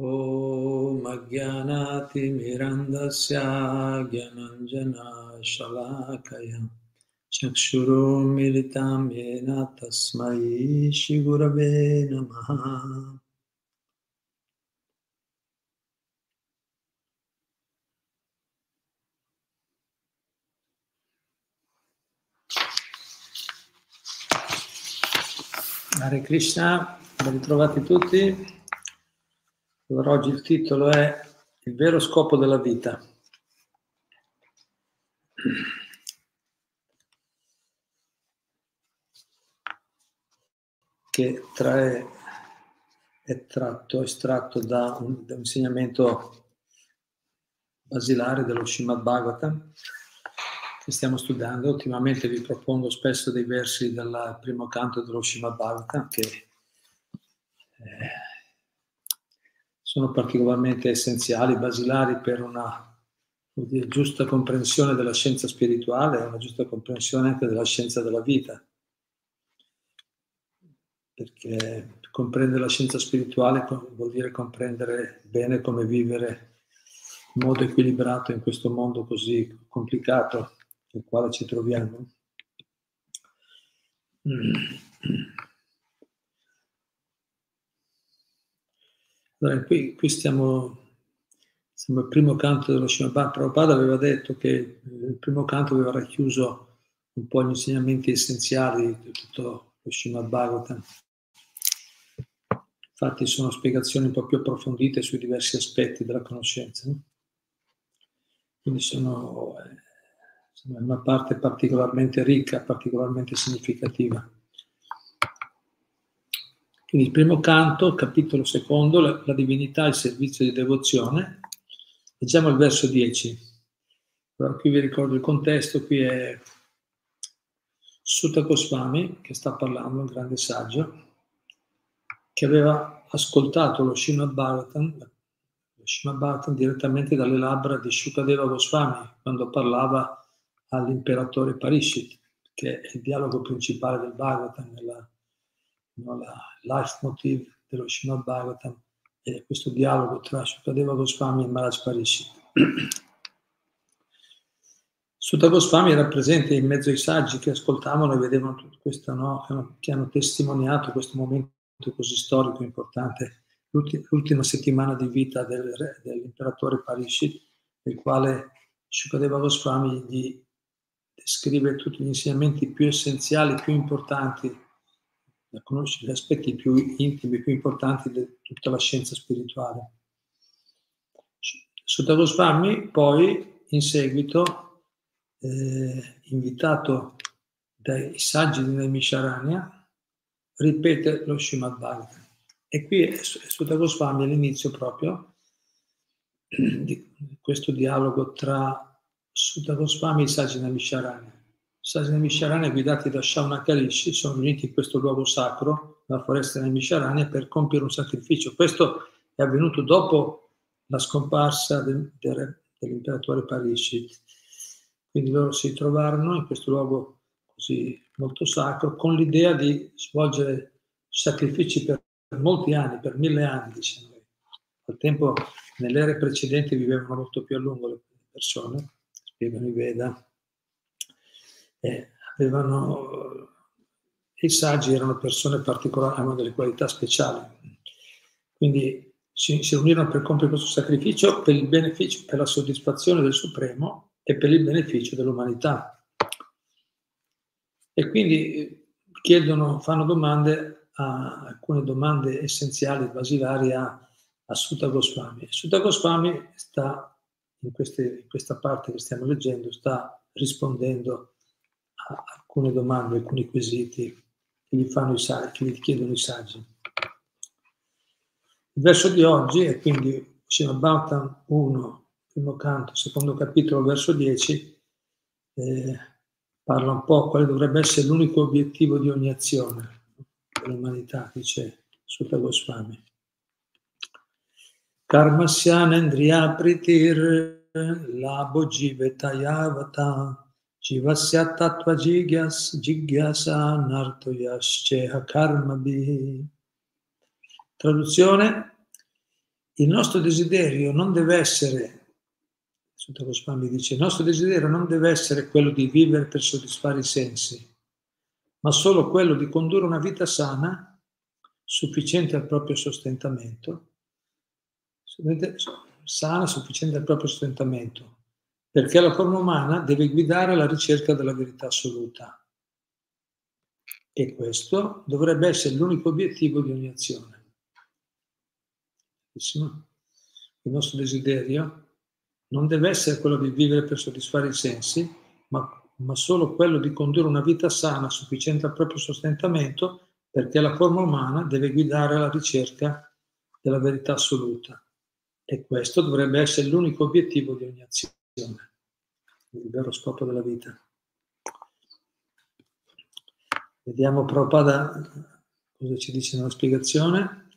ॐ अज्ञानातिमिरन्दस्य ज्ञानञ्जनशलाकया चक्षुरुमिलितां येन तस्मै श्रीगुरवे नमः Hare Krishna, ben ritrovati tutti. Allora, oggi il titolo è Il vero scopo della vita. Che trae, è tratto, estratto da un, da un insegnamento basilare dello Srimad Bhagavatam che stiamo studiando. Ultimamente vi propongo spesso dei versi del primo canto dello Srimad Bhagavatam che eh, sono particolarmente essenziali, basilari per una dire, giusta comprensione della scienza spirituale e una giusta comprensione anche della scienza della vita. Perché comprendere la scienza spirituale vuol dire comprendere bene come vivere in modo equilibrato in questo mondo così complicato nel quale ci troviamo. Mm. Allora, qui, qui stiamo, siamo al primo canto dello Srimad Prabhupada aveva detto che il primo canto aveva racchiuso un po' gli insegnamenti essenziali di tutto lo Srimad Bhagavatam. Infatti sono spiegazioni un po' più approfondite sui diversi aspetti della conoscenza. No? Quindi sono, eh, sono una parte particolarmente ricca, particolarmente significativa. Quindi il primo canto, capitolo secondo, la, la divinità, il servizio di devozione. Leggiamo il verso 10. Allora, qui vi ricordo il contesto, qui è Sutta Goswami, che sta parlando, un grande saggio, che aveva ascoltato lo Srimad Bhagavatam, lo Srimad Bhagavatam direttamente dalle labbra di Shukadeva Goswami, quando parlava all'imperatore Parishit, che è il dialogo principale del Bhagavatam nella no, la life motive dello Srimad Bhagavatam è questo dialogo tra Sukadeva Goswami e Maharaj Parishit. Sutta Goswami era presente in mezzo ai saggi che ascoltavano e vedevano tutto questo, no, che hanno testimoniato questo momento così storico importante, l'ultima settimana di vita del re, dell'imperatore Parishit, nel quale Shukadeva Goswami gli descrive tutti gli insegnamenti più essenziali, più importanti da conoscere gli aspetti più intimi, più importanti di tutta la scienza spirituale. Sutta Goswami poi, in seguito, eh, invitato dai saggi di Naimisharanya, ripete lo Srimad Bhagavatam. E qui Sutta Goswami all'inizio proprio di questo dialogo tra Sutta Goswami e i saggi di Naimisharanya. Sajna Misharani guidati da Shaunakarishi sono riuniti in questo luogo sacro, la foresta di Misharani, per compiere un sacrificio. Questo è avvenuto dopo la scomparsa de, de, dell'imperatore Parishit. Quindi loro si trovarono in questo luogo così molto sacro con l'idea di svolgere sacrifici per molti anni, per mille anni, diciamo. Al tempo, nelle ere precedenti vivevano molto più a lungo le persone, spiegano i Veda eh, avevano, i saggi erano persone particolari, avevano delle qualità speciali. Quindi si, si unirono per compiere questo sacrificio per il beneficio, per la soddisfazione del Supremo e per il beneficio dell'umanità. E quindi chiedono, fanno domande, a, alcune domande essenziali, basilari a, a Sutta Goswami. Sutta Goswami sta, in, queste, in questa parte che stiamo leggendo, sta rispondendo alcune domande, alcuni quesiti che gli, fanno i saggi, che gli chiedono i saggi. Il verso di oggi è quindi Srimad Bhagavatam 1, primo canto, secondo capitolo, verso 10, eh, parla un po' quale dovrebbe essere l'unico obiettivo di ogni azione dell'umanità, dice Sutta Goswami. Karmasyanendriya pritir labo jivetayavata Jivasya tattva jigyas, jigyasa nartoyasceha karma. nartoyasceha karmabi. Traduzione. il nostro desiderio non deve essere, Sutta Goswami dice, il nostro desiderio non deve essere quello di vivere per soddisfare i sensi, ma solo quello di condurre una vita sana, sufficiente al proprio sostentamento, sana, sufficiente al proprio sostentamento, perché la forma umana deve guidare la ricerca della verità assoluta. E questo dovrebbe essere l'unico obiettivo di ogni azione. Il nostro desiderio non deve essere quello di vivere per soddisfare i sensi, ma, ma solo quello di condurre una vita sana, sufficiente al proprio sostentamento, perché la forma umana deve guidare la ricerca della verità assoluta. E questo dovrebbe essere l'unico obiettivo di ogni azione, il vero scopo della vita. Vediamo Prabhupada cosa ci dice nella spiegazione.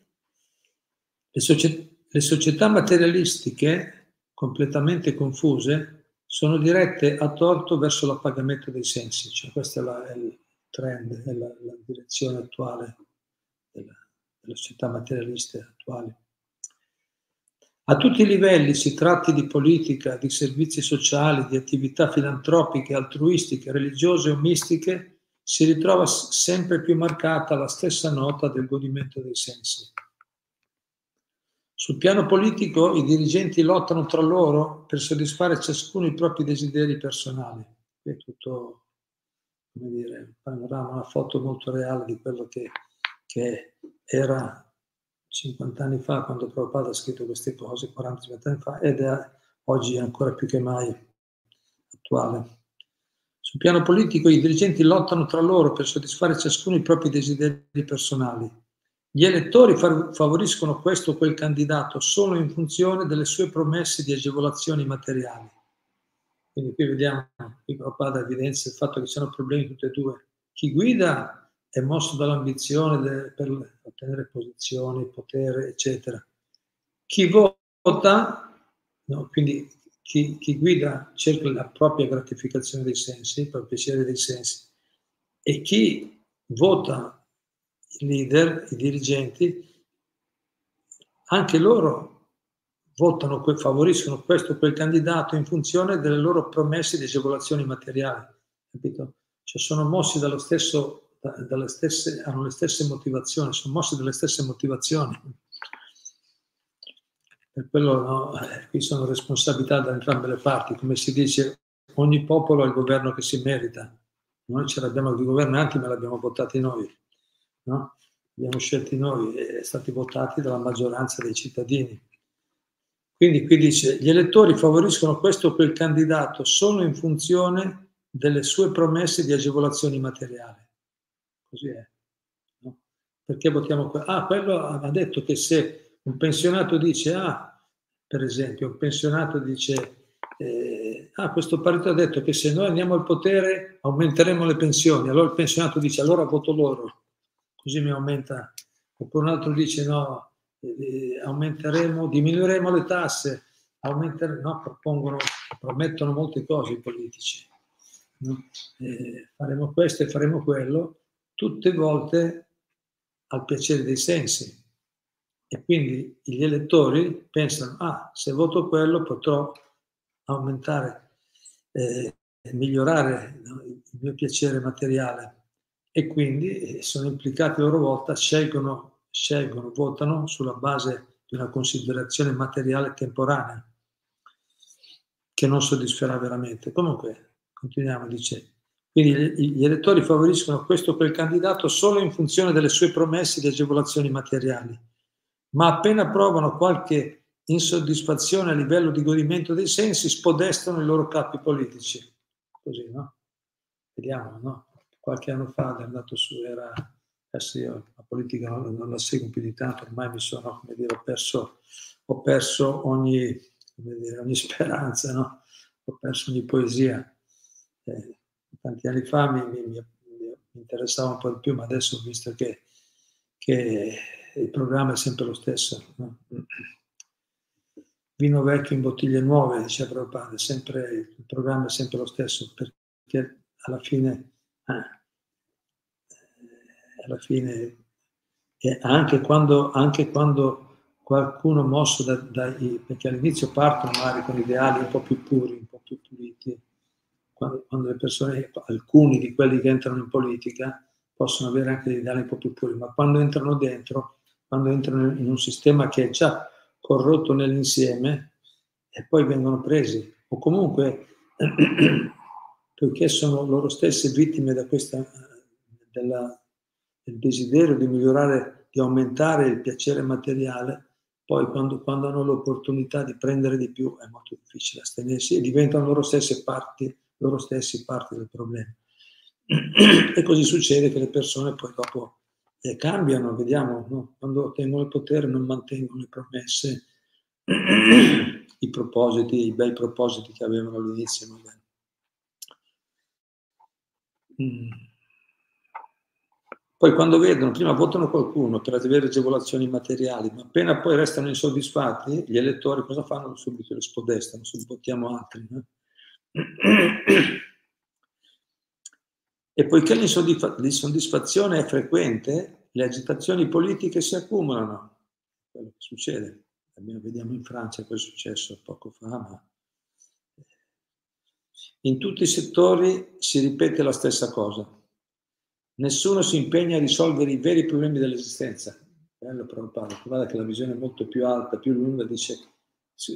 Le, società, le società materialistiche, completamente confuse, sono dirette a torto verso l'appagamento dei sensi, cioè questo è, la, è il trend, è la, la direzione attuale della, delle società materialiste attuali. A tutti i livelli, si tratti di politica, di servizi sociali, di attività filantropiche, altruistiche, religiose o mistiche, si ritrova sempre più marcata la stessa nota del godimento dei sensi. Sul piano politico i dirigenti lottano tra loro per soddisfare ciascuno i propri desideri personali. È tutto, come dire, un panorama, una foto molto reale di quello che, che era 50 anni fa quando Prabhupada ha scritto queste cose, 40-50 anni fa, ed è oggi ancora più che mai attuale. Sul piano politico i dirigenti lottano tra loro per soddisfare ciascuno i propri desideri personali. Gli elettori favoriscono questo o quel candidato solo in funzione delle sue promesse di agevolazioni materiali. Quindi qui vediamo, qui Prabhupada evidenzia il fatto che ci sono problemi tutti e due. Chi guida è mosso dall'ambizione per ottenere posizioni, potere, eccetera. Chi vota, no, quindi chi, chi, guida cerca la propria gratificazione dei sensi, il piacere dei sensi, e chi vota i leader, i dirigenti, anche loro votano, favoriscono questo o quel candidato in funzione delle loro promesse di agevolazioni materiali, capito? Cioè sono mossi dallo stesso, stesse, hanno le stesse motivazioni, sono mossi dalle stesse motivazioni. Per quello no, eh, qui sono responsabilità da entrambe le parti, come si dice, ogni popolo ha il governo che si merita. Noi ce l'abbiamo di governanti, ma l'abbiamo votati noi. No? Abbiamo scelti noi e stati votati dalla maggioranza dei cittadini. Quindi qui dice, gli elettori favoriscono questo o quel candidato solo in funzione delle sue promesse di agevolazioni materiali. Così è. No? Perché votiamo qua? Ah, quello ha detto che se un pensionato dice, ah, per esempio, un pensionato dice, eh, ah, questo partito ha detto che se noi andiamo al potere aumenteremo le pensioni. Allora il pensionato dice, allora voto loro, così mi aumenta. Oppure un altro dice, no, eh, aumenteremo, diminuiremo le tasse, aumenteremo, no, propongono, promettono molte cose i politici. No? Eh, faremo questo e faremo quello, tutte volte al piacere dei sensi e quindi gli elettori pensano, ah, se voto quello potrò aumentare, eh, migliorare il mio piacere materiale. E quindi eh, sono implicati a loro volta, scelgono, scelgono, votano sulla base di una considerazione materiale temporanea che non soddisferà veramente. Comunque, continuiamo, dice, quindi gli elettori favoriscono questo o quel candidato solo in funzione delle sue promesse di agevolazioni materiali ma appena provano qualche insoddisfazione a livello di godimento dei sensi, spodestano i loro capi politici. Così, no? Vediamo, no? Qualche anno fa è andato su, era, adesso io la politica non, non la seguo più di tanto, ormai mi sono, come dire, ho perso, ho perso ogni, dire, ogni speranza, no? Ho perso ogni poesia. Eh, tanti anni fa mi, mi, mi, interessava un po' di più, ma adesso ho visto che, che il programma è sempre lo stesso. No? Vino vecchio in bottiglie nuove, diceva Prabhupada, sempre, il programma è sempre lo stesso, perché alla fine, eh, alla fine anche quando, anche quando qualcuno mosso da, perché all'inizio partono magari con ideali un po' più puri, un po' più puliti, quando, quando, le persone, alcuni di quelli che entrano in politica possono avere anche dei po' più puri, ma quando entrano dentro, quando entrano in un sistema che è già corrotto nell'insieme e poi vengono presi, o comunque poiché sono loro stesse vittime questa, della, del desiderio di migliorare, di aumentare il piacere materiale, poi quando, quando, hanno l'opportunità di prendere di più è molto difficile astenersi e diventano loro stesse parti, loro stessi parti del problema. E così succede che le persone poi dopo eh, cambiano, vediamo, no? quando ottengono il potere non mantengono le promesse, i propositi, i bei propositi che avevano all'inizio magari. Mm. Poi quando vedono, prima votano qualcuno per avere agevolazioni materiali, ma appena poi restano insoddisfatti, gli elettori cosa fanno? Subito li spodestano, subito votiamo altri. No? E poiché l'insoddisfazione è frequente, le agitazioni politiche si accumulano. Quello che succede. Vediamo in Francia cosa è successo poco fa, ma in tutti i settori si ripete la stessa cosa. Nessuno si impegna a risolvere i veri problemi dell'esistenza. Bello Prabhupada, guarda che la visione è molto più alta, più lunga, dice,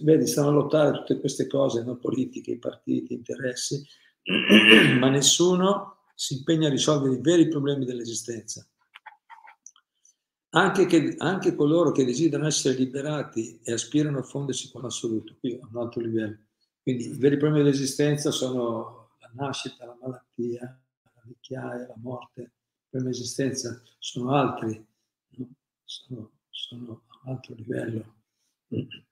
vedi, stanno a lottare tutte queste cose, no? politiche, i partiti, interessi, ma nessuno si impegna a risolvere i veri problemi dell'esistenza. Anche, che, anche coloro che desiderano essere liberati e aspirano a fondersi con l'assoluto, qui a un altro livello. Quindi i veri problemi dell'esistenza sono la nascita, la malattia, vecchiaia, la morte, per l'esistenza sono altri, no? sono, sono, a un altro livello.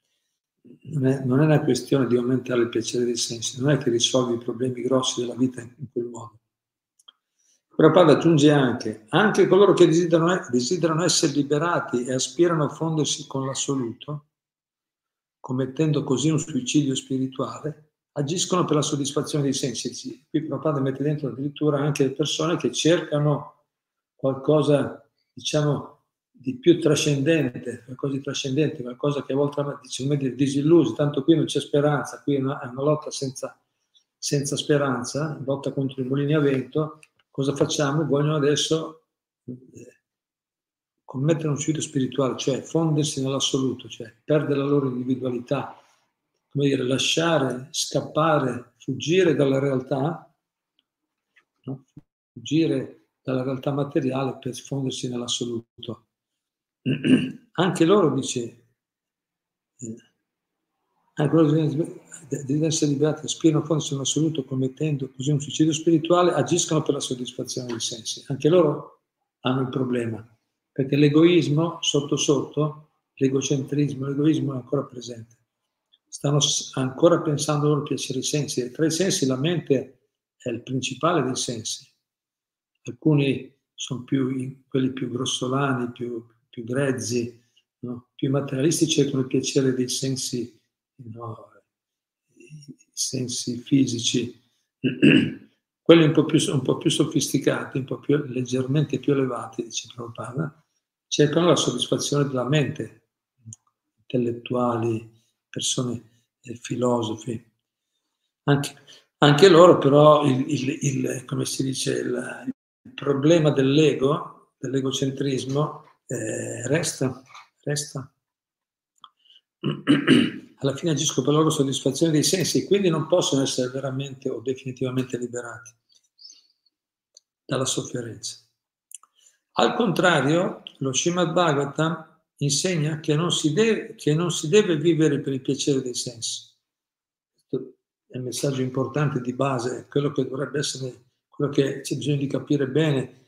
Non è, non è, una questione di aumentare il piacere dei sensi, non è che risolvi i problemi grossi della vita in, quel modo. Prabhupada aggiunge anche, anche coloro che desiderano, desiderano essere liberati e aspirano a fondersi con l'assoluto, commettendo così un suicidio spirituale, agiscono per la soddisfazione dei sensi. Qui Prabhupada mette dentro addirittura anche le persone che cercano qualcosa, diciamo, di più trascendente, qualcosa di trascendente, qualcosa che a volte diciamo dire disilluso, tanto qui non c'è speranza, qui è una, è una lotta senza, senza speranza, lotta contro i mulini a vento, cosa facciamo? Vogliono adesso eh, commettere un suicidio spirituale, cioè fondersi nell'assoluto, cioè perdere la loro individualità, come dire, lasciare scappare, fuggire dalla realtà, no? fuggire dalla realtà materiale per fondersi nell'assoluto. Anche loro, dice, eh, anche loro devono essere liberati, aspirano a fondersi nell'assoluto commettendo così un suicidio spirituale, agiscono per la soddisfazione dei sensi. Anche loro hanno il problema, perché l'egoismo sotto sotto, l'egocentrismo, l'egoismo è ancora presente stanno ancora pensando loro piaceri sensi. E tra i sensi la mente è il principale dei sensi. Alcuni sono più, quelli più grossolani, più, più grezzi, no? più materialisti cercano il piacere dei sensi, no? sensi fisici. quelli un po, più, un po' più sofisticati, un po' più leggermente più elevati, dice Prabhupada, cercano la soddisfazione della mente, intellettuali, persone eh, filosofi. Anche, anche, loro però, il, il, il, come si dice, il, problema dell'ego, dell'egocentrismo, eh, resta, resta. Alla fine agiscono per loro soddisfazione dei sensi quindi non possono essere veramente o definitivamente liberati dalla sofferenza. Al contrario, lo Srimad Bhagavatam insegna che non, deve, che non si deve, vivere per il piacere dei sensi. Questo è il messaggio importante di base, quello che dovrebbe essere, quello che c'è bisogno di capire bene,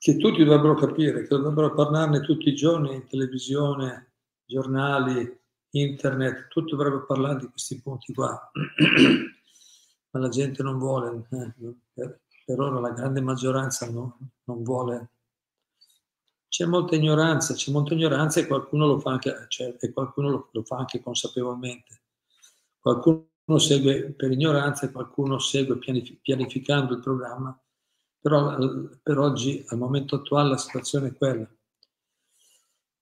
che tutti dovrebbero capire, che dovrebbero parlarne tutti i giorni in televisione, giornali, internet, tutti dovrebbero parlare di questi punti qua. Ma la gente non vuole, eh, per, per, ora la grande maggioranza no, non vuole c'è molta ignoranza, c'è molta ignoranza e qualcuno lo fa anche, cioè, qualcuno lo, lo fa anche consapevolmente. Qualcuno segue per ignoranza e qualcuno segue pianif- pianificando il programma, però per oggi, al momento attuale, la situazione è quella,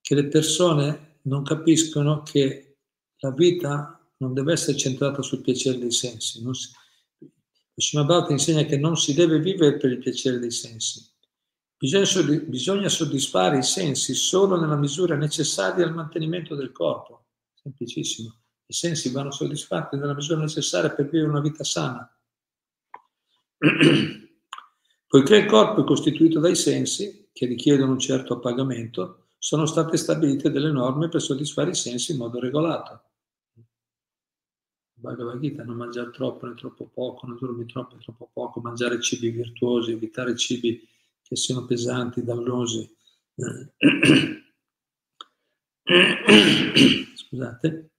che le persone non capiscono che la vita non deve essere centrata sul piacere dei sensi. Non si, Srimad insegna che non si deve vivere per il piacere dei sensi. Bisogna soddisfare i sensi solo nella misura necessaria al mantenimento del corpo. Semplicissimo. I sensi vanno soddisfatti nella misura necessaria per vivere una vita sana. Poiché il corpo è costituito dai sensi, che richiedono un certo appagamento, sono state stabilite delle norme per soddisfare i sensi in modo regolato. Bhagavad Gita, non mangiare troppo né troppo poco, non dormire troppo né troppo poco, mangiare cibi virtuosi, evitare cibi che siano pesanti, dannosi. Scusate.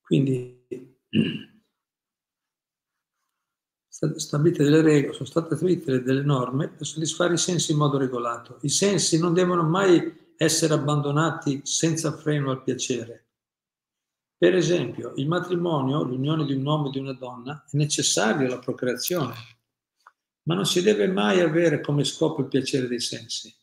Quindi stabilite delle regole, sono state stabilite delle norme per soddisfare i sensi in modo regolato. I sensi non devono mai essere abbandonati senza freno al piacere. Per esempio, il matrimonio, l'unione di un uomo e di una donna, è necessario alla procreazione, ma non si deve mai avere come scopo il piacere dei sensi.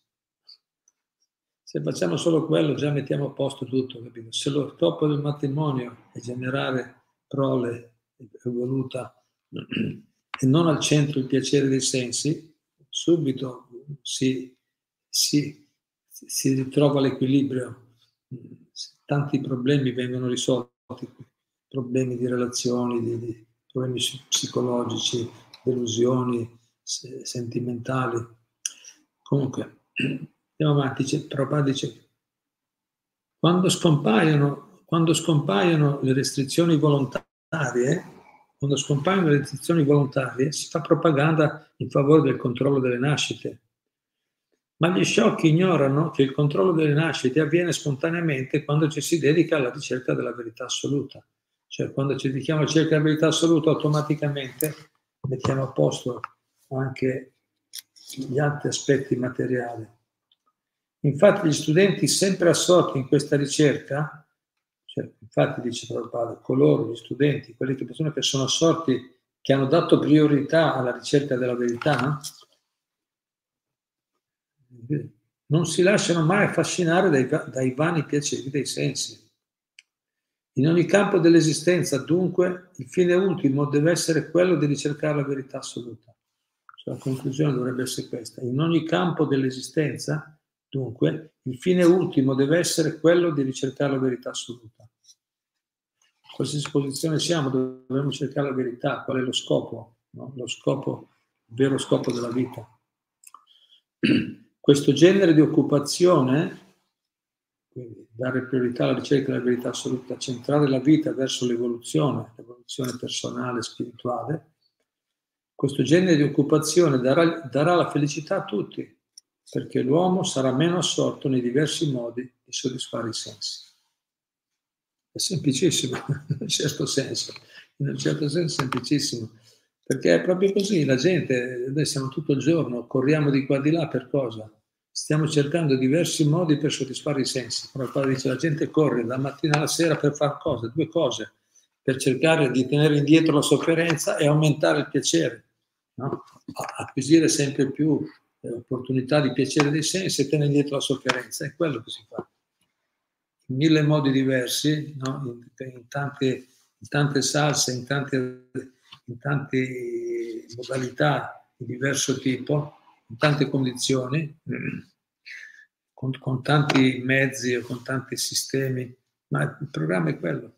Se facciamo solo quello già mettiamo a posto tutto, capito? Se lo scopo del matrimonio è generare prole evoluta e non al centro il piacere dei sensi, subito si, si, si ritrova l'equilibrio, tanti problemi vengono risolti, problemi di relazioni, di, di problemi psicologici, delusioni sentimentali. Comunque, andiamo avanti, dice, Prabhupada dice, quando scompaiono, quando scompaiono le restrizioni volontarie, quando scompaiono le restrizioni volontarie, si fa propaganda in favore del controllo delle nascite. Ma gli sciocchi ignorano che il controllo delle nascite avviene spontaneamente quando ci si dedica alla ricerca della verità assoluta. Cioè, quando ci dedichiamo alla ricerca della verità assoluta, automaticamente mettiamo a posto anche gli altri aspetti materiali. Infatti gli studenti sempre assorti in questa ricerca, cioè, infatti dice Prabhupada, coloro, gli studenti, quelle persone che sono assorti, che hanno dato priorità alla ricerca della verità, non si lasciano mai affascinare dai, dai vani piaceri dei sensi. In ogni campo dell'esistenza, dunque, il fine ultimo deve essere quello di ricercare la verità assoluta. Cioè, la conclusione dovrebbe essere questa. In ogni campo dell'esistenza, dunque, il fine ultimo deve essere quello di ricercare la verità assoluta. Qualsiasi posizione siamo, dobbiamo cercare la verità, qual è lo scopo, no? lo scopo, il vero scopo della vita. Questo genere di occupazione, quindi dare priorità alla ricerca della verità assoluta, centrare la vita verso l'evoluzione, l'evoluzione personale, spirituale, questo genere di occupazione darà, darà la felicità a tutti, perché l'uomo sarà meno assorto nei diversi modi di soddisfare i sensi. È semplicissimo, in un certo senso, in un certo senso semplicissimo, perché è proprio così, la gente, noi siamo tutto il giorno, corriamo di qua di là per cosa? Stiamo cercando diversi modi per soddisfare i sensi. Il padre dice, la gente corre da mattina alla sera per fare cosa? Due cose per cercare di tenere indietro la sofferenza e aumentare il piacere, no? acquisire sempre più opportunità di piacere dei sensi e tenere indietro la sofferenza, è quello che si fa. In mille modi diversi, no? in, in, tante, in, tante, salse, in tante, in tante modalità di diverso tipo, in tante condizioni, con, con tanti mezzi o con tanti sistemi, ma il programma è quello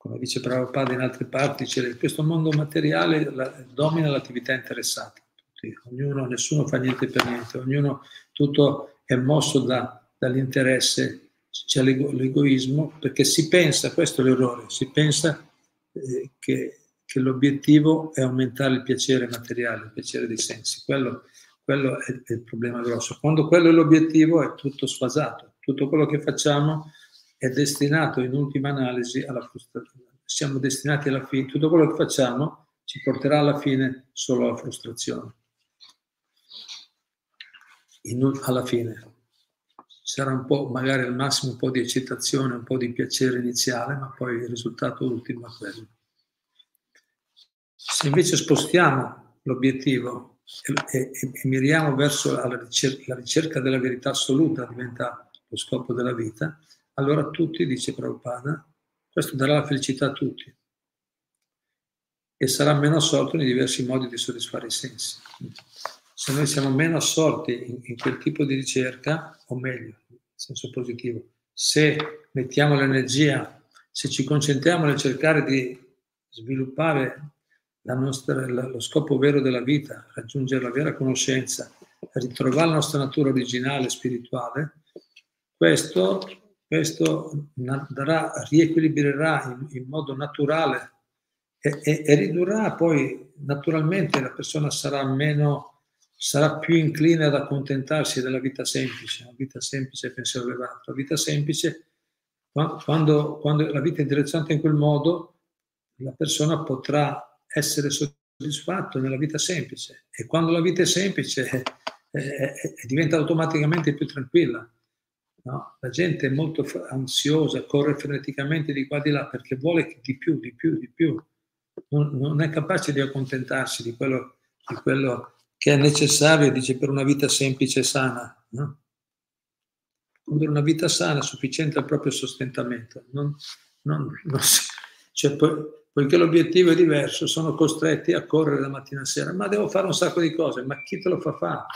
come dice Prabhupada in altre parti, questo mondo materiale domina l'attività interessata. Tutti, ognuno, nessuno fa niente per niente, ognuno, tutto è mosso da, dall'interesse, c'è l'ego, l'egoismo, perché si pensa, questo è l'errore, si pensa eh, che, che, l'obiettivo è aumentare il piacere materiale, il piacere dei sensi. Quello, quello è, è il problema grosso. Quando quello è l'obiettivo è tutto sfasato, tutto quello che facciamo è destinato in ultima analisi alla frustrazione. Siamo destinati alla fine, tutto quello che facciamo ci porterà alla fine solo alla frustrazione. In, alla fine sarà un po', magari al massimo un po' di eccitazione, un po' di piacere iniziale, ma poi il risultato ultimo è quello. Se invece spostiamo l'obiettivo e, e, e miriamo verso la ricerca, la ricerca della verità assoluta, diventa lo scopo della vita, allora tutti, dice Prabhupada, questo darà la felicità a tutti e sarà meno assorto nei diversi modi di soddisfare i sensi. Se noi siamo meno assorti in, in quel tipo di ricerca, o meglio, in senso positivo, se mettiamo l'energia, se ci concentriamo nel cercare di sviluppare nostra, lo scopo vero della vita, raggiungere la vera conoscenza, ritrovare la nostra natura originale spirituale, questo, questo darà, riequilibrerà in, in modo naturale e, e, e, ridurrà poi naturalmente la persona sarà meno, sarà più incline ad accontentarsi della vita semplice, la vita semplice è pensiero elevato, la vita semplice, quando, quando la vita è direzionata in quel modo, la persona potrà essere soddisfatto nella vita semplice e quando la vita è semplice eh, eh, diventa automaticamente più tranquilla. No? La gente è molto ansiosa, corre freneticamente di qua e di là perché vuole di più, di più, di più. Non, non è capace di accontentarsi di quello, di quello, che è necessario, dice, per una vita semplice e sana. No? Una vita sana, sufficiente al proprio sostentamento. Non, non, non si, cioè, poi, poiché l'obiettivo è diverso, sono costretti a correre da mattina a sera, ma devo fare un sacco di cose, ma chi te lo fa fare?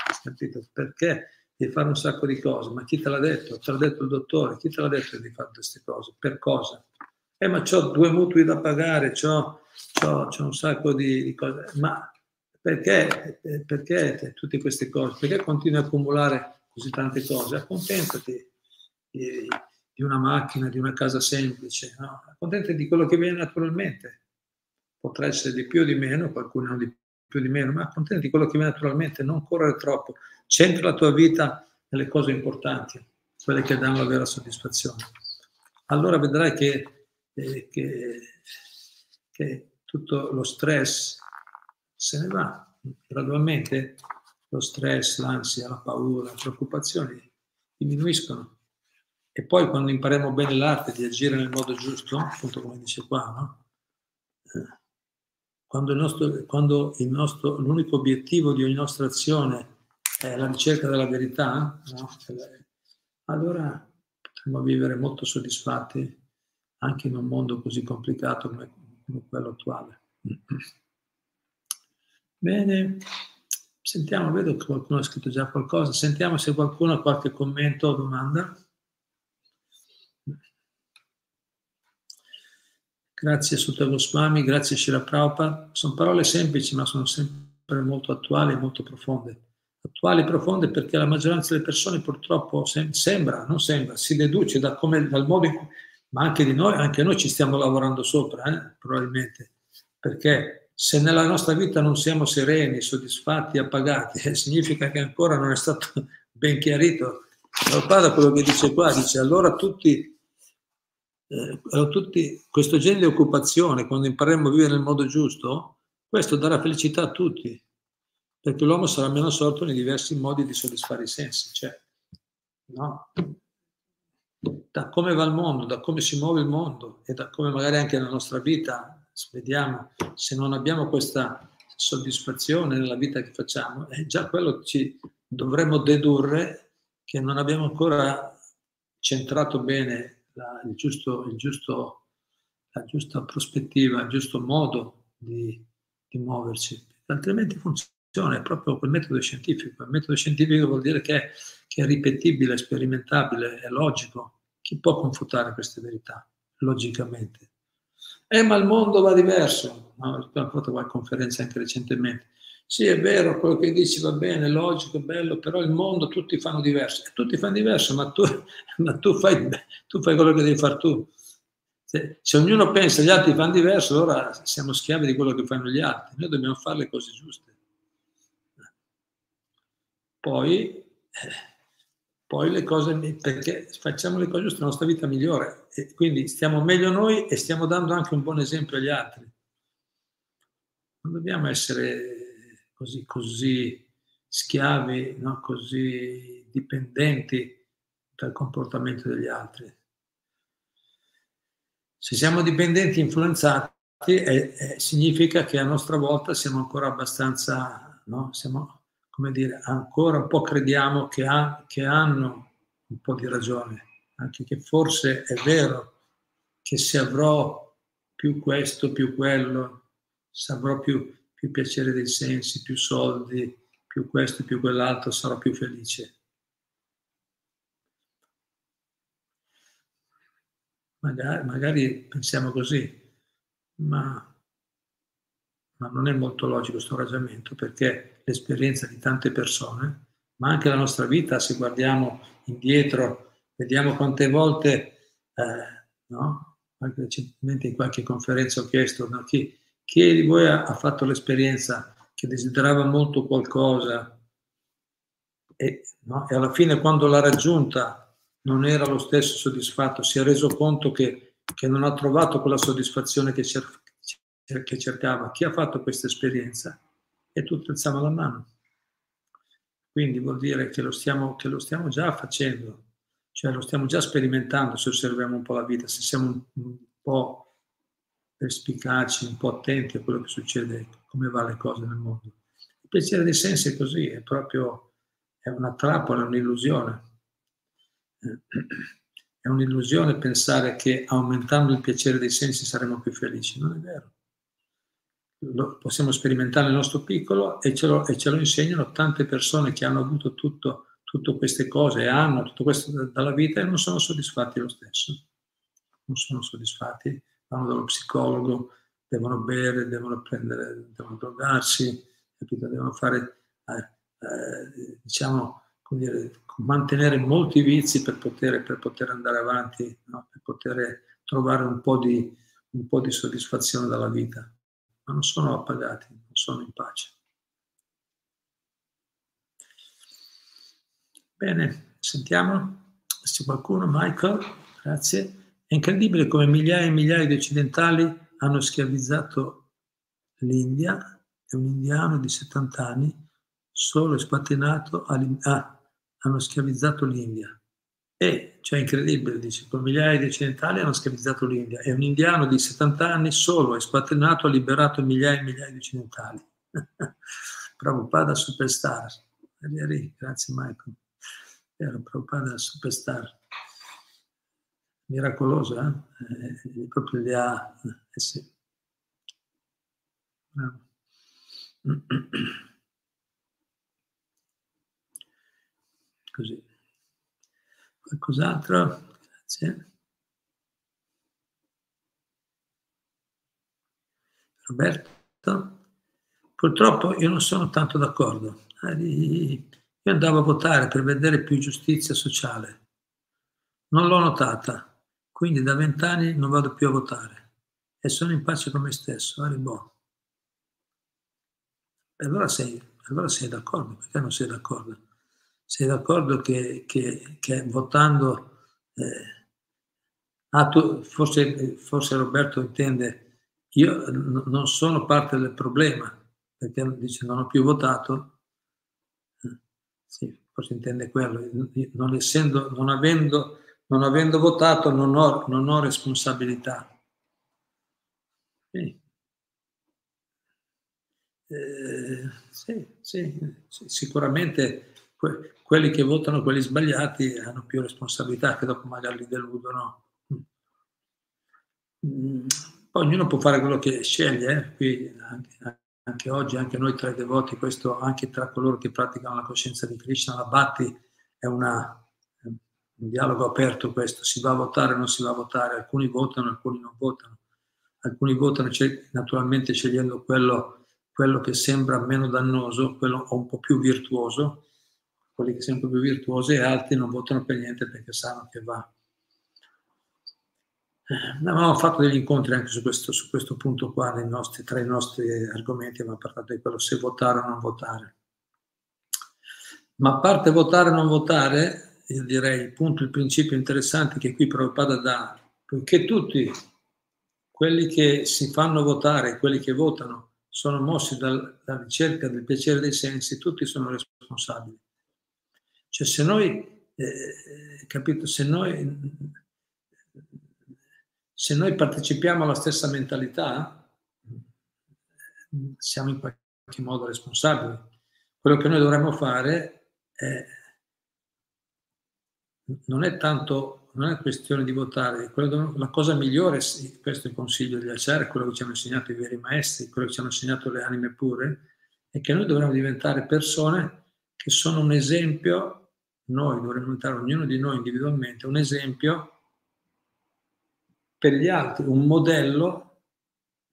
Perché devi fare un sacco di cose? Ma chi te l'ha detto? Te l'ha detto il dottore? Chi te l'ha detto di fare queste cose? Per cosa? Eh, ma ho due mutui da pagare, ho un sacco di, di, cose, ma perché, perché tutte queste cose? Perché continui a accumulare così tante cose? Accontentati di, di una macchina, di una casa semplice, no? accontentati di quello che viene naturalmente. Potrà essere di più o di meno, qualcuno di più o di meno, ma accontentati di quello che viene naturalmente, non correre troppo. Centra la tua vita nelle cose importanti, quelle che danno la vera soddisfazione. Allora vedrai che, eh, che, che tutto lo stress se ne va gradualmente, lo stress, l'ansia, la paura, le preoccupazioni diminuiscono e poi quando impariamo bene l'arte di agire nel modo giusto, appunto come dice qua, no? Eh, quando, il nostro, quando il nostro, l'unico obiettivo di ogni nostra azione è la ricerca della verità, no? allora potremo vivere molto soddisfatti anche in un mondo così complicato come, come quello attuale. Bene, sentiamo, vedo che qualcuno ha scritto già qualcosa, sentiamo se qualcuno ha qualche commento o domanda. Grazie Sutta Goswami, grazie Shira Prabhupada. Sono parole semplici ma sono sempre molto attuali e molto profonde. Attuali e profonde perché la maggioranza delle persone purtroppo sem- sembra, non sembra, si deduce da come, dal modo in cui, ma anche di noi, anche noi ci stiamo lavorando sopra, eh, probabilmente, perché se nella nostra vita non siamo sereni, soddisfatti, appagati, significa che ancora non è stato ben chiarito. Prabhupada quello che dice qua, dice allora tutti eh, tutti, questo genere di occupazione, quando impareremo a vivere nel modo giusto, questo darà felicità a tutti, perché l'uomo sarà meno assorto nei diversi modi di soddisfare i sensi. Cioè, no? Da come va il mondo, da come si muove il mondo e da come magari anche nella nostra vita vediamo, se non abbiamo questa soddisfazione nella vita che facciamo, eh, già quello ci dovremmo dedurre che non abbiamo ancora centrato bene la, il giusto, il giusto, la giusta prospettiva, il giusto modo di, di muoversi, altrimenti funziona, è proprio quel metodo scientifico. Il metodo scientifico vuol dire che è, che è ripetibile, sperimentabile, è logico. Chi può confutare queste verità, logicamente? Eh, ma il mondo va diverso. No, abbiamo fatto qualche conferenza anche recentemente. Sì, è vero, quello che dici va bene, logico, bello, però il mondo tutti fanno diverso. Tutti fanno diverso, ma tu, ma tu, fai, tu fai, quello che devi fare tu. Se, se, ognuno pensa gli altri fanno diverso, allora siamo schiavi di quello che fanno gli altri. Noi dobbiamo fare le cose giuste. Poi, eh, poi le cose, perché facciamo le cose la nostra vita migliore. E quindi stiamo meglio noi e stiamo dando anche un buon esempio agli altri. Non dobbiamo essere così, così schiavi, no? così dipendenti dal comportamento degli altri. Se siamo dipendenti influenzati, eh, eh, significa che a nostra volta siamo ancora abbastanza, no? siamo, come dire, ancora un po' crediamo che, ha, che hanno un po' di ragione, anche che forse è vero che se avrò più questo, più quello, se avrò più, più piacere dei sensi, più soldi, più questo, più quell'altro, sarò più felice. Magari, magari pensiamo così, ma, ma non è molto logico questo ragionamento perché l'esperienza di tante persone, ma anche la nostra vita, se guardiamo indietro, vediamo quante volte, eh, no? anche recentemente in qualche conferenza ho chiesto no? chi, chi di voi ha, ha fatto l'esperienza che desiderava molto qualcosa e, no? e alla fine quando l'ha raggiunta non era lo stesso soddisfatto, si è reso conto che, che non ha trovato quella soddisfazione che, cer- che cercava. Chi ha fatto questa esperienza? E tutti alziamo la mano. Quindi vuol dire che lo, stiamo, che lo stiamo già facendo, cioè lo stiamo già sperimentando se osserviamo un po' la vita, se siamo un, un po' perspicaci, un po' attenti a quello che succede, come va le cose nel mondo. Il piacere dei sensi è così, è proprio è una trappola, è un'illusione. È un'illusione pensare che aumentando il piacere dei sensi saremo più felici, non è vero. Lo possiamo sperimentare nel nostro piccolo e ce lo, e ce lo insegnano tante persone che hanno avuto tutto, tutte queste cose hanno tutto questo dalla vita e non sono soddisfatti lo stesso. Non sono soddisfatti, vanno dallo psicologo, devono bere, devono prendere, devono drogarsi, capito? devono fare, eh, eh, diciamo, dire, mantenere molti vizi per poter, per poter andare avanti, no? per poter trovare un po, di, un po' di soddisfazione dalla vita, ma non sono appagati, non sono in pace. Bene, sentiamo se qualcuno, Michael, grazie. È incredibile come migliaia e migliaia di occidentali hanno schiavizzato l'India e un indiano di 70 anni, solo espatrinato all'India. Ah, hanno schiavizzato l'India. E, cioè incredibile, dice, con migliaia di occidentali hanno schiavizzato l'India e un indiano di 70 anni solo, espatrinato, ha liberato migliaia e migliaia di occidentali. Prabhupada superstar. Grazie Michael. Era Prabhupada superstar. Miracoloso, eh? eh proprio li ha... Eh sì. Così. Qualcos'altro? Grazie. Roberto? Purtroppo io non sono tanto d'accordo. Io andavo a votare per vedere più giustizia sociale. Non l'ho notata, quindi da vent'anni non vado più a votare e sono in pace con me stesso. Arribò. Allora sei, allora sei d'accordo, perché non sei d'accordo? Sei d'accordo che, che, che votando, eh, ah, tu, forse, forse, Roberto intende, io n- non sono parte del problema, perché dice non ho più votato, sì, forse intende quello, non, essendo, non, avendo, non avendo votato non ho, non ho responsabilità. Sì. Eh, sì, sì, sicuramente quelli che votano quelli sbagliati hanno più responsabilità che dopo magari li deludono. Mm. Ognuno può fare quello che sceglie, eh? Qui, anche, anche, oggi, anche noi tra i devoti, questo, anche tra coloro che praticano la coscienza di Krishna, la Bhatti è una, un dialogo aperto questo, si va a votare o non si va a votare, alcuni votano, alcuni non votano, alcuni votano naturalmente scegliendo quello, quello che sembra meno dannoso, quello un po' più virtuoso, quelli che sono più virtuosi e altri non votano per niente perché sanno che va. Eh, abbiamo fatto degli incontri anche su questo, su questo punto qua, nostri, tra i nostri argomenti, abbiamo parlato di quello se votare o non votare. Ma a parte votare o non votare, io direi il punto, il principio interessante che qui Prabhupada dà, poiché tutti quelli che si fanno votare, quelli che votano, sono mossi dal, dalla ricerca del piacere dei sensi, tutti sono responsabili. Cioè se noi, eh, capito, se noi, se noi partecipiamo alla stessa mentalità, siamo in qualche modo responsabili. Quello che noi dovremmo fare è non è tanto, non è questione di votare, la cosa migliore, questo è il consiglio di Acciare, quello che ci hanno insegnato i veri maestri, quello che ci hanno insegnato le anime pure, è che noi dovremmo diventare persone che sono un esempio, noi dovremmo diventare ognuno di noi individualmente un esempio per gli altri, un modello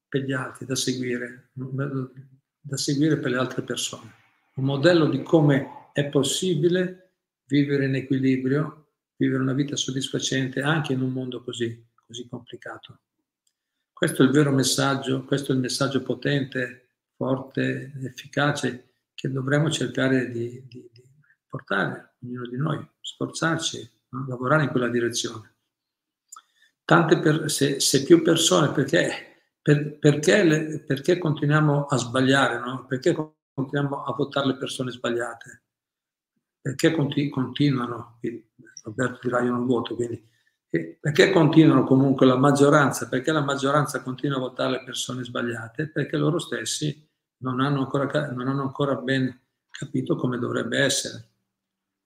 per gli altri da seguire, da seguire per le altre persone, un modello di come è possibile vivere in equilibrio, vivere una vita soddisfacente anche in un mondo così, così complicato. Questo è il vero messaggio, questo è il messaggio potente, forte, efficace che dovremmo cercare di, di, di portare, ognuno di noi, sforzarci, no? lavorare in quella direzione. Tante per, se, se più persone, perché, per, perché, le, perché, continuiamo a sbagliare, no? perché continuiamo a votare le persone sbagliate? Perché continu, continuano, Roberto dirà io non voto, quindi perché continuano comunque la maggioranza? Perché la maggioranza continua a votare le persone sbagliate? Perché loro stessi non hanno ancora, non hanno ancora ben capito come dovrebbe essere.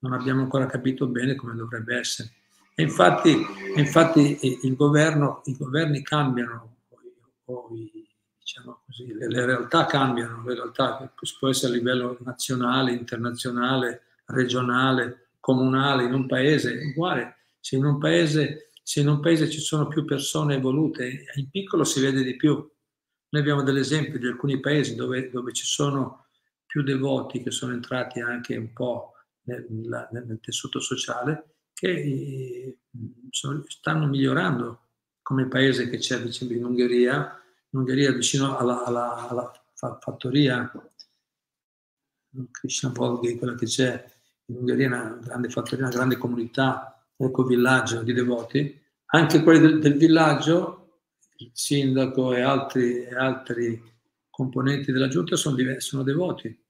Non abbiamo ancora capito bene come dovrebbe essere. E infatti, infatti il governo, i governi cambiano, o diciamo così, le, le, realtà cambiano, le realtà può essere a livello nazionale, internazionale, regionale, comunale, in un paese, uguale. Se in un paese, se in un paese ci sono più persone evolute, in piccolo si vede di più, noi abbiamo dell'esempio di alcuni paesi dove, dove ci sono più devoti che sono entrati anche un po' nel, nel, nel tessuto sociale, che eh, sono, stanno migliorando, come paese che c'è ad esempio in Ungheria, in Ungheria vicino alla, alla, alla fattoria Krishna Volghi, quella che c'è. In Ungheria, una grande fattoria, una grande comunità, ecco villaggio di devoti, anche quelli del, del villaggio il sindaco e altri, e altri componenti della giunta sono, sono devoti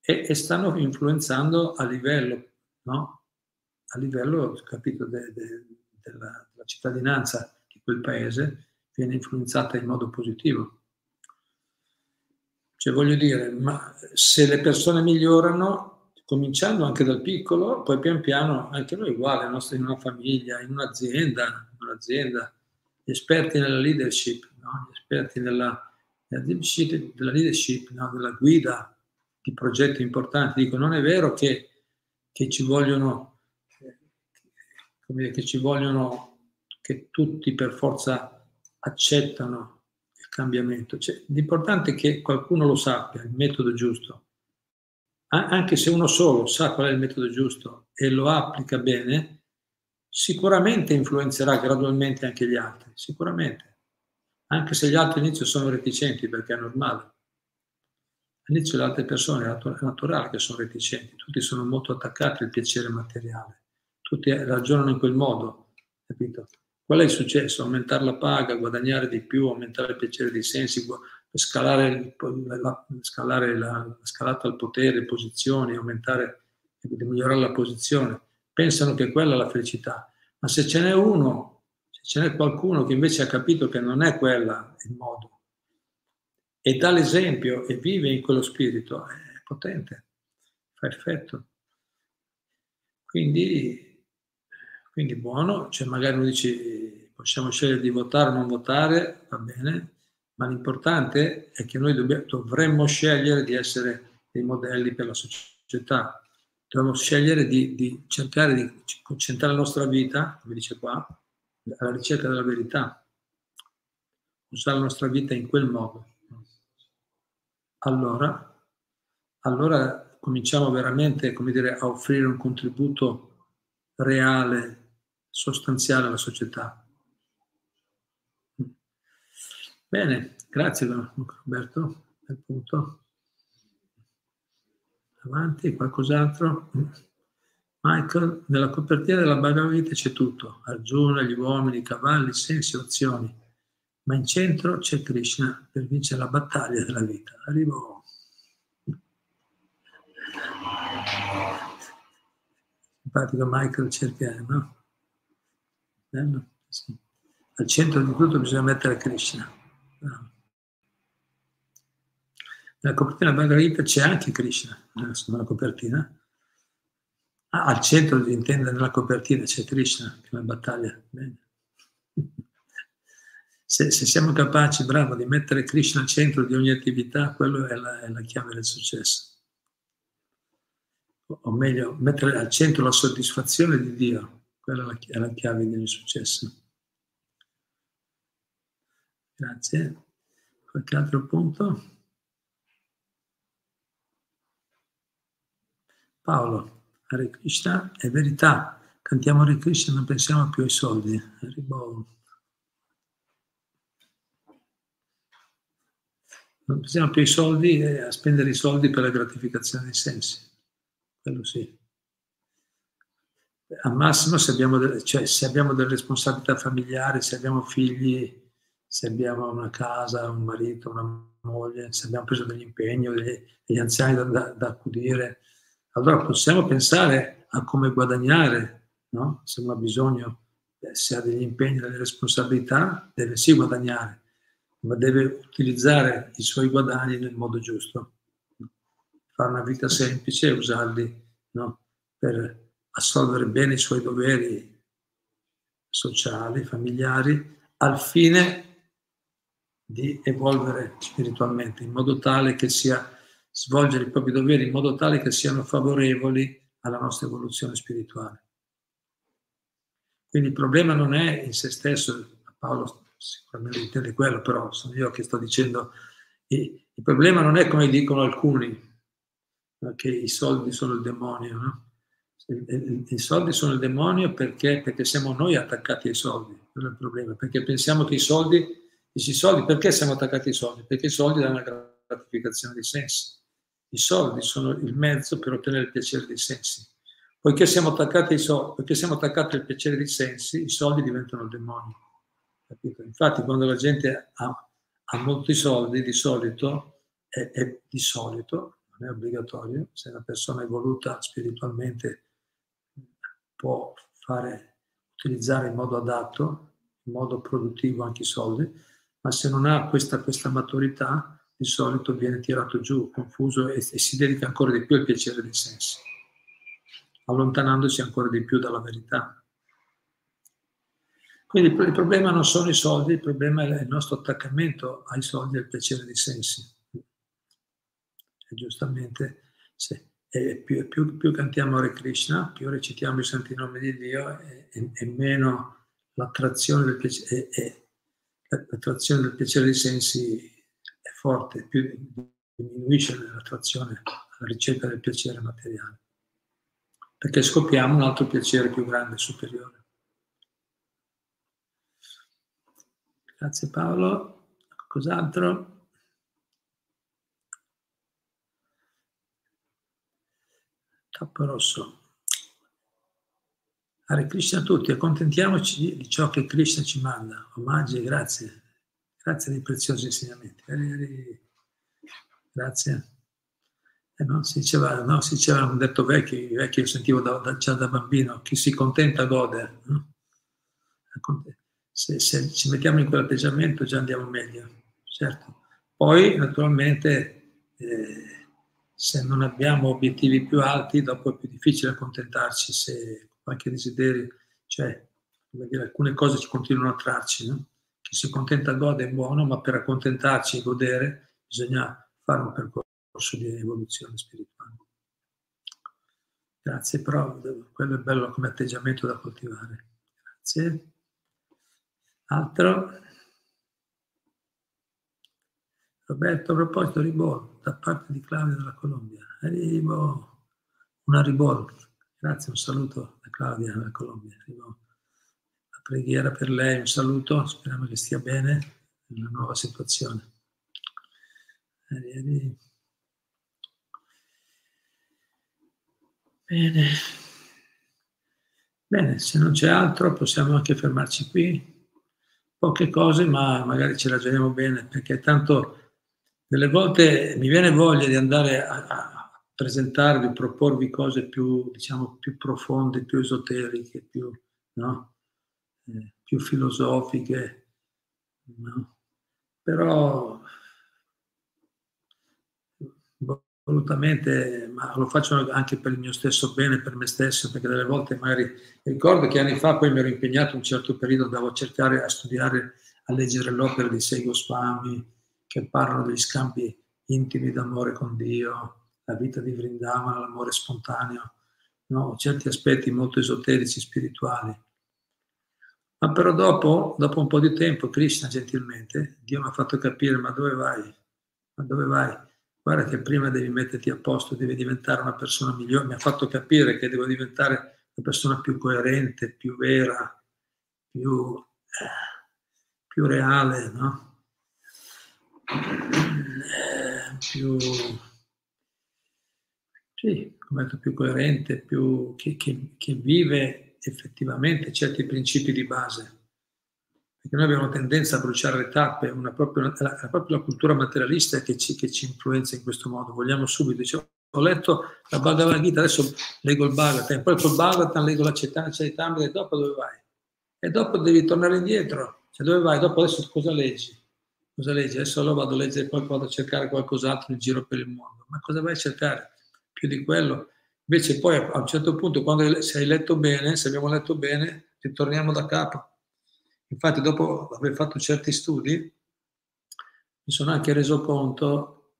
e, e, stanno influenzando a livello, no? a livello capito, de, de, della, della cittadinanza di quel paese, viene influenzata in modo positivo. Cioè voglio dire, ma se le persone migliorano, cominciando anche dal piccolo, poi pian piano anche noi uguali, in una famiglia, in un'azienda, in un'azienda gli esperti nella leadership, no? gli esperti nella, nella leadership no? della guida di progetti importanti, dicono non è vero che, che ci vogliono, che ci vogliono che tutti per forza accettano il cambiamento. Cioè, l'importante è che qualcuno lo sappia, il metodo giusto. Anche se uno solo sa qual è il metodo giusto e lo applica bene, sicuramente influenzerà gradualmente anche gli altri, sicuramente, anche se gli altri all'inizio sono reticenti perché è normale. All'inizio le altre persone è naturale che sono reticenti, tutti sono molto attaccati al piacere materiale, tutti ragionano in quel modo, capito? Qual è il successo? Aumentare la paga, guadagnare di più, aumentare il piacere dei sensi, scalare, la, scalare la, la scalata al potere, posizioni, aumentare, migliorare la posizione pensano che quella è la felicità, ma se ce n'è uno, se ce n'è qualcuno che invece ha capito che non è quella il modo e dà l'esempio e vive in quello spirito, è potente, fa effetto. Quindi, quindi buono, cioè magari uno dice possiamo scegliere di votare o non votare, va bene, ma l'importante è che noi dobbiamo, dovremmo scegliere di essere dei modelli per la società, dobbiamo scegliere di, di, cercare di concentrare la nostra vita, come dice qua, alla ricerca della verità, usare la nostra vita in quel modo. Allora, allora cominciamo veramente dire, a offrire un contributo reale, sostanziale alla società. Bene, grazie Roberto. Bel punto. Avanti, qualcos'altro? Michael, nella copertina della Bhagavad Gita c'è tutto, Arjuna, gli uomini, i cavalli, sensi, opzioni, ma in centro c'è Krishna per vincere la battaglia della vita. Arrivo. Simpatico Michael cerca, no? Bello? Sì. Al centro di tutto bisogna mettere Krishna. Nella copertina Bhagavad Gita c'è anche Krishna, nella copertina. Ah, al centro di intendere nella copertina c'è Krishna, che è una battaglia. Bene. Se, se, siamo capaci, bravo, di mettere Krishna al centro di ogni attività, quello è la, è la chiave del successo. O, o meglio, mettere al centro la soddisfazione di Dio, quella è la, è la chiave ogni successo. Grazie. Qualche altro punto? Paolo, Hare Krishna è verità. Cantiamo Hare Krishna non pensiamo più ai soldi. Haribo. Non pensiamo più ai soldi e a spendere i soldi per la gratificazione dei sensi. Quello sì. Al massimo se abbiamo, delle, cioè, se abbiamo delle responsabilità familiari, se abbiamo figli, se abbiamo una casa, un marito, una moglie, se abbiamo preso degli impegni, degli, degli anziani da, da, da, accudire, allora possiamo pensare a come guadagnare, no? se uno ha bisogno, se ha degli impegni, delle responsabilità, deve sì guadagnare, ma deve utilizzare i suoi guadagni nel modo giusto, fare una vita semplice e usarli no? per assolvere bene i suoi doveri sociali, familiari, al fine di evolvere spiritualmente, in modo tale che sia svolgere i propri doveri in modo tale che siano favorevoli alla nostra evoluzione spirituale. Quindi il problema non è in se stesso, Paolo sicuramente intende quello, però sono io che sto dicendo, il problema non è come dicono alcuni, che i soldi sono il demonio, no? I soldi sono il demonio perché, perché siamo noi attaccati ai soldi, quello è il problema, perché pensiamo che i soldi Dici soldi, perché siamo attaccati ai soldi? Perché i soldi danno la gratificazione dei sensi. I soldi sono il mezzo per ottenere il piacere dei sensi. Poiché siamo attaccati ai soldi, poiché siamo attaccati al piacere dei sensi, i soldi diventano il demonio. Capito? Infatti, quando la gente ha, ha molti soldi, di solito, è, è, di solito, non è obbligatorio, se una persona è evoluta spiritualmente può fare, utilizzare in modo adatto, in modo produttivo anche i soldi, ma se non ha questa, questa maturità, di solito viene tirato giù, confuso e, e, si dedica ancora di più al piacere dei sensi, allontanandosi ancora di più dalla verità. Quindi il problema non sono i soldi, il problema è il nostro attaccamento ai soldi e al piacere dei sensi. E giustamente, se, e più, più, più, cantiamo Hare Krishna, più recitiamo i santi nomi di Dio e, e, e meno l'attrazione del piacere, e, l'attrazione del piacere dei sensi è forte, più diminuisce l'attrazione alla ricerca del piacere materiale, perché scopriamo un altro piacere più grande, superiore. Grazie Paolo. Cos'altro? Tappo rosso. Hare Krishna a tutti, accontentiamoci di ciò che Krishna ci manda. Omaggi e grazie. Grazie dei preziosi insegnamenti. Grazie. Eh no, si diceva, no, si diceva, hanno detto vecchi, vecchi io sentivo da, da, già da bambino, chi si contenta gode. No? Se, se, ci mettiamo in quell'atteggiamento già andiamo meglio, certo. Poi, naturalmente, eh, se non abbiamo obiettivi più alti, dopo è più difficile accontentarci se qualche desiderio, cioè dire, alcune cose ci continuano a trarci, no? chi si contenta gode è buono, ma per accontentarci e godere bisogna fare un percorso di evoluzione spirituale. Grazie, però quello è bello come atteggiamento da coltivare. Grazie. Altro? Roberto, a proposito, Ribol, da parte di Claudia della Colombia. Ribol, una Ribol. Grazie, un saluto da Claudia dalla Colombia. La preghiera per lei, un saluto, speriamo che stia bene nella nuova situazione. Bene. Bene, se non c'è altro possiamo anche fermarci qui. Poche cose, ma magari ci ragioniamo bene, perché tanto delle volte mi viene voglia di andare a, a presentarvi, proporvi cose più, diciamo, più profonde, più esoteriche, più, no? eh, più filosofiche. No? Però volutamente, ma lo faccio anche per il mio stesso bene, per me stesso, perché delle volte magari ricordo che anni fa poi mi ero impegnato un certo periodo, andavo a cercare a studiare, a leggere l'opera di Sei Goswami, che parlano degli scambi intimi d'amore con Dio, la vita di Vrindavana, l'amore spontaneo, no? certi aspetti molto esoterici, spirituali. Ma però dopo, dopo un po' di tempo, Krishna gentilmente, Dio mi ha fatto capire, ma dove vai? Ma dove vai? Guarda che prima devi metterti a posto, devi diventare una persona migliore, mi ha fatto capire che devo diventare una persona più coerente, più vera, più, eh, più reale, no? Eh, più, sì, come detto, più coerente, più, che, che, che vive effettivamente certi principi di base perché noi abbiamo tendenza a bruciare le tappe, una proprio, proprio la cultura materialista che ci, che ci, influenza in questo modo. Vogliamo subito, dicevo, ho letto la Bhagavad Gita, adesso leggo il Bhagavatam, poi col Bhagavatam leggo la Chaitanya e dopo dove vai? E dopo devi tornare indietro, cioè dove vai? Dopo adesso cosa leggi? Cosa leggi? Adesso allora vado a leggere, poi vado a cercare qualcos'altro in giro per il mondo. Ma cosa vai a cercare? Più di quello? Invece poi a un certo punto, quando se hai letto bene, se abbiamo letto bene, ritorniamo da capo Infatti, dopo aver fatto certi studi, mi sono anche reso conto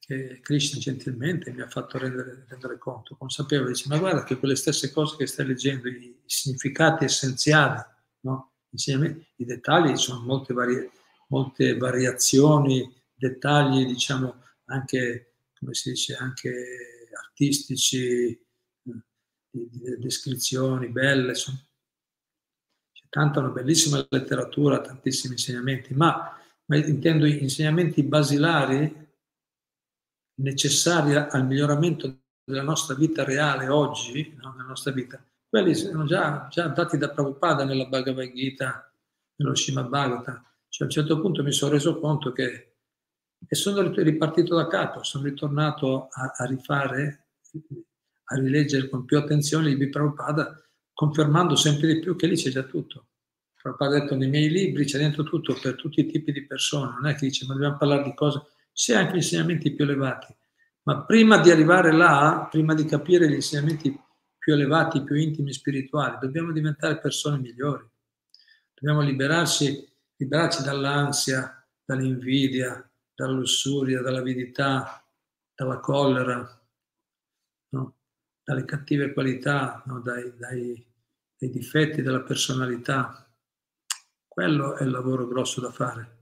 che Krishna gentilmente mi ha fatto rendere, rendere conto, consapevole, dice, ma guarda che quelle stesse cose che stai leggendo, i, significati essenziali, no? Insieme, i dettagli sono molte, vari, molte variazioni, dettagli, diciamo, anche, come si dice, anche artistici, eh, di descrizioni belle, sono tanta una bellissima letteratura, tantissimi insegnamenti, ma, ma intendo insegnamenti basilari necessari al miglioramento della nostra vita reale oggi, no? nella nostra vita, quelli sono già, già dati da Prabhupada nella Bhagavad Gita, nello Srimad Bhagavatam. Cioè, a un certo punto mi sono reso conto che e sono ripartito da capo, sono ritornato a, a rifare, a rileggere con più attenzione il Prabhupada confermando sempre di più che lì c'è già tutto. Prabhupada ha detto nei miei libri c'è dentro tutto per tutti i tipi di persone, non è che dice ma dobbiamo parlare di cose, c'è anche insegnamenti più elevati, ma prima di arrivare là, prima di capire gli insegnamenti più elevati, più intimi, spirituali, dobbiamo diventare persone migliori, dobbiamo liberarsi, liberarci dall'ansia, dall'invidia, dalla lussuria, dall'avidità, dalla collera, no? dalle cattive qualità, no? dai, dai dei difetti della personalità. Quello è il lavoro grosso da fare.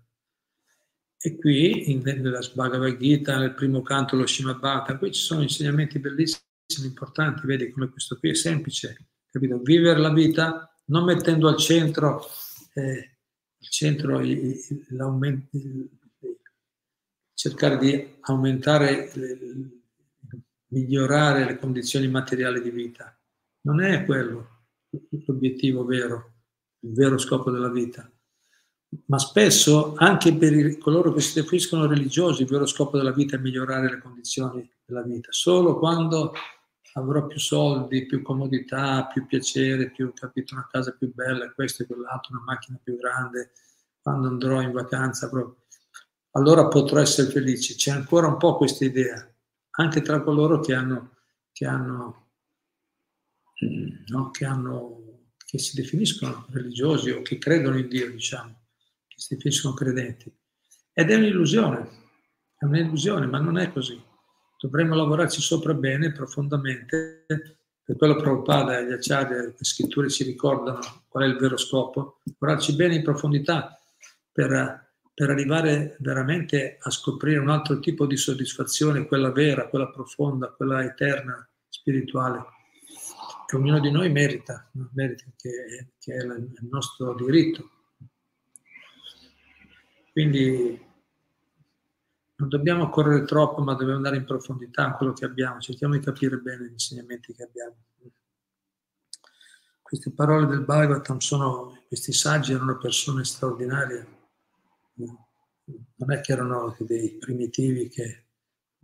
E qui, in, nella Bhagavad Gita, nel primo canto, lo Srimad Bhagavatam, qui ci sono insegnamenti bellissimi, importanti, vedi come questo qui è semplice, capito? Vivere la vita non mettendo al centro, eh, al centro cercare di aumentare, migliorare le condizioni materiali di vita. Non è quello l'obiettivo vero, il vero scopo della vita. Ma spesso anche per coloro che si definiscono religiosi il vero scopo della vita è migliorare le condizioni della vita. Solo quando avrò più soldi, più comodità, più piacere, più capito, una casa più bella, questo e quell'altro, una macchina più grande, quando andrò in vacanza, proprio, allora potrò essere felice. C'è ancora un po' questa idea, anche tra coloro che hanno, che hanno no? che, hanno, che si definiscono religiosi o che credono in Dio, diciamo, che si definiscono credenti. Ed è un'illusione, è un'illusione, ma non è così. Dovremmo lavorarci sopra bene, profondamente, per quello Prabhupada e gli acciari, le scritture ci ricordano qual è il vero scopo, lavorarci bene in profondità per, per arrivare veramente a scoprire un altro tipo di soddisfazione, quella vera, quella profonda, quella eterna, spirituale che ognuno di noi merita, merita che, che è il nostro diritto. Quindi non dobbiamo correre troppo, ma dobbiamo andare in profondità in quello che abbiamo, cerchiamo di capire bene gli insegnamenti che abbiamo. Queste parole del Bhagavatam sono, questi saggi erano persone straordinarie, non è che erano dei primitivi che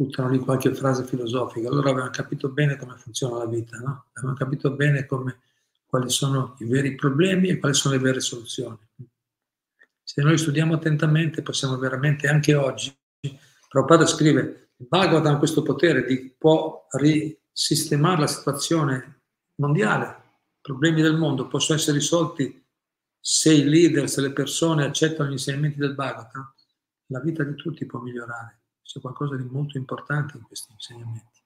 buttano lì qualche frase filosofica. Allora avevano capito bene come funziona la vita, no? avevano capito bene come, quali sono i veri problemi e quali sono le vere soluzioni. Se noi studiamo attentamente possiamo veramente anche oggi, Prabhupada scrive, Bhagavatam ha questo potere di può risistemare la situazione mondiale, i problemi del mondo possono essere risolti se i leader, se le persone accettano gli insegnamenti del Bhagavatam, la vita di tutti può migliorare. C'è qualcosa di molto importante in questi insegnamenti.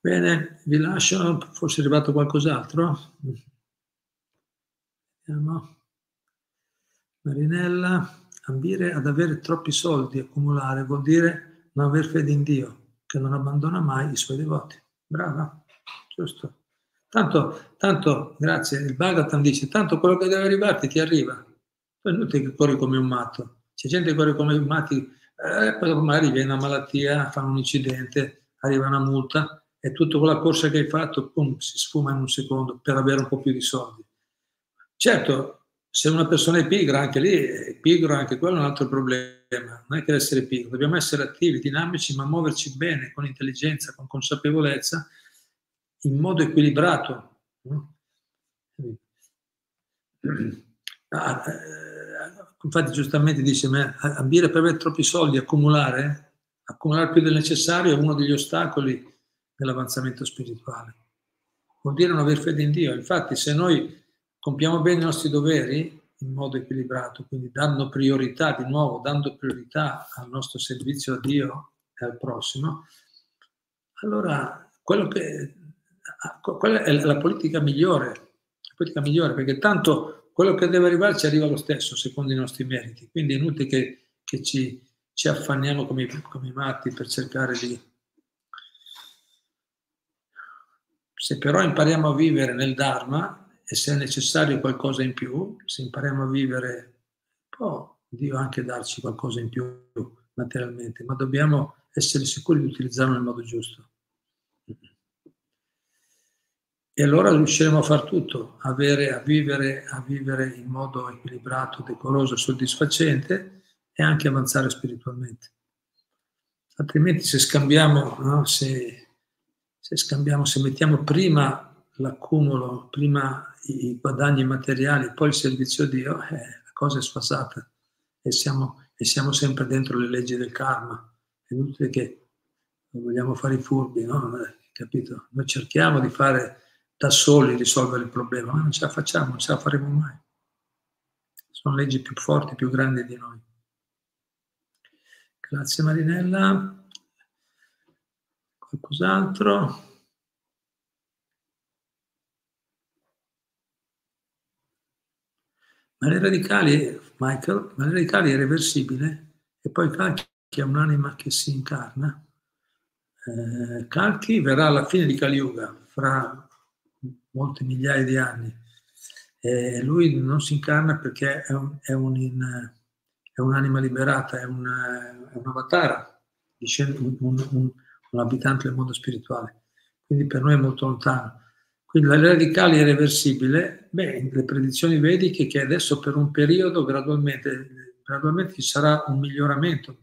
Bene, vi lascio, forse è arrivato qualcos'altro. Vediamo. Marinella, ambire ad avere troppi soldi, accumulare, vuol dire non aver fede in Dio, che non abbandona mai i suoi devoti. Brava, giusto. Tanto, tanto, grazie, il Bhagavatam dice, tanto quello che deve arrivarti ti arriva. Non è inutile che corri come un matto. C'è gente che corre come un matti, eh, poi magari viene una malattia, fa un incidente, arriva una multa, e tutta quella corsa che hai fatto, pum, si sfuma in un secondo per avere un po' più di soldi. Certo, se una persona è pigra, anche lì è pigro, anche quello è un altro problema. Non è che essere pigro, dobbiamo essere attivi, dinamici, ma muoverci bene, con intelligenza, con consapevolezza, in modo equilibrato. Ah, eh, infatti giustamente dice, ma ambire per avere troppi soldi, accumulare, accumulare più del necessario è uno degli ostacoli nell'avanzamento spirituale. Vuol dire non aver fede in Dio. Infatti, se noi compiamo bene i nostri doveri in modo equilibrato, quindi dando priorità, di nuovo, dando priorità al nostro servizio a Dio e al prossimo, allora quello che, quella è la politica migliore, la politica migliore, perché tanto quello che deve arrivare ci arriva lo stesso, secondo i nostri meriti. Quindi è inutile che, che ci, ci affanniamo come, come matti per cercare di Se però impariamo a vivere nel Dharma e se è necessario qualcosa in più, se impariamo a vivere, può Dio anche darci qualcosa in più materialmente, ma dobbiamo essere sicuri di utilizzarlo nel modo giusto. E allora riusciremo a far tutto, avere, a, vivere, a vivere in modo equilibrato, decoroso, soddisfacente e anche avanzare spiritualmente. Altrimenti se scambiamo, no, se se scambiamo, se mettiamo prima l'accumulo, prima i guadagni materiali, poi il servizio a Dio, eh, la cosa è sfasata e siamo, e siamo sempre dentro le leggi del karma. È inutile che vogliamo fare i furbi, no? Capito? Noi cerchiamo di fare da soli risolvere il problema, ma non ce la facciamo, non ce la faremo mai. Sono leggi più forti, più grandi di noi. Grazie Marinella. Qualcos'altro? Ma le radicali, Michael, ma le radicali è reversibile e poi Calchi è un'anima che si incarna. Eh, Calchi verrà alla fine di Kali Yuga, fra molte migliaia di anni. E lui non si incarna perché è, un, è, un in, è un'anima liberata, è, una, è un avatar, un, un, un abitante del mondo spirituale. Quindi per noi è molto lontano. Quindi la radicale irreversibile. Beh, le predizioni vediche che adesso per un periodo gradualmente, gradualmente ci sarà un miglioramento.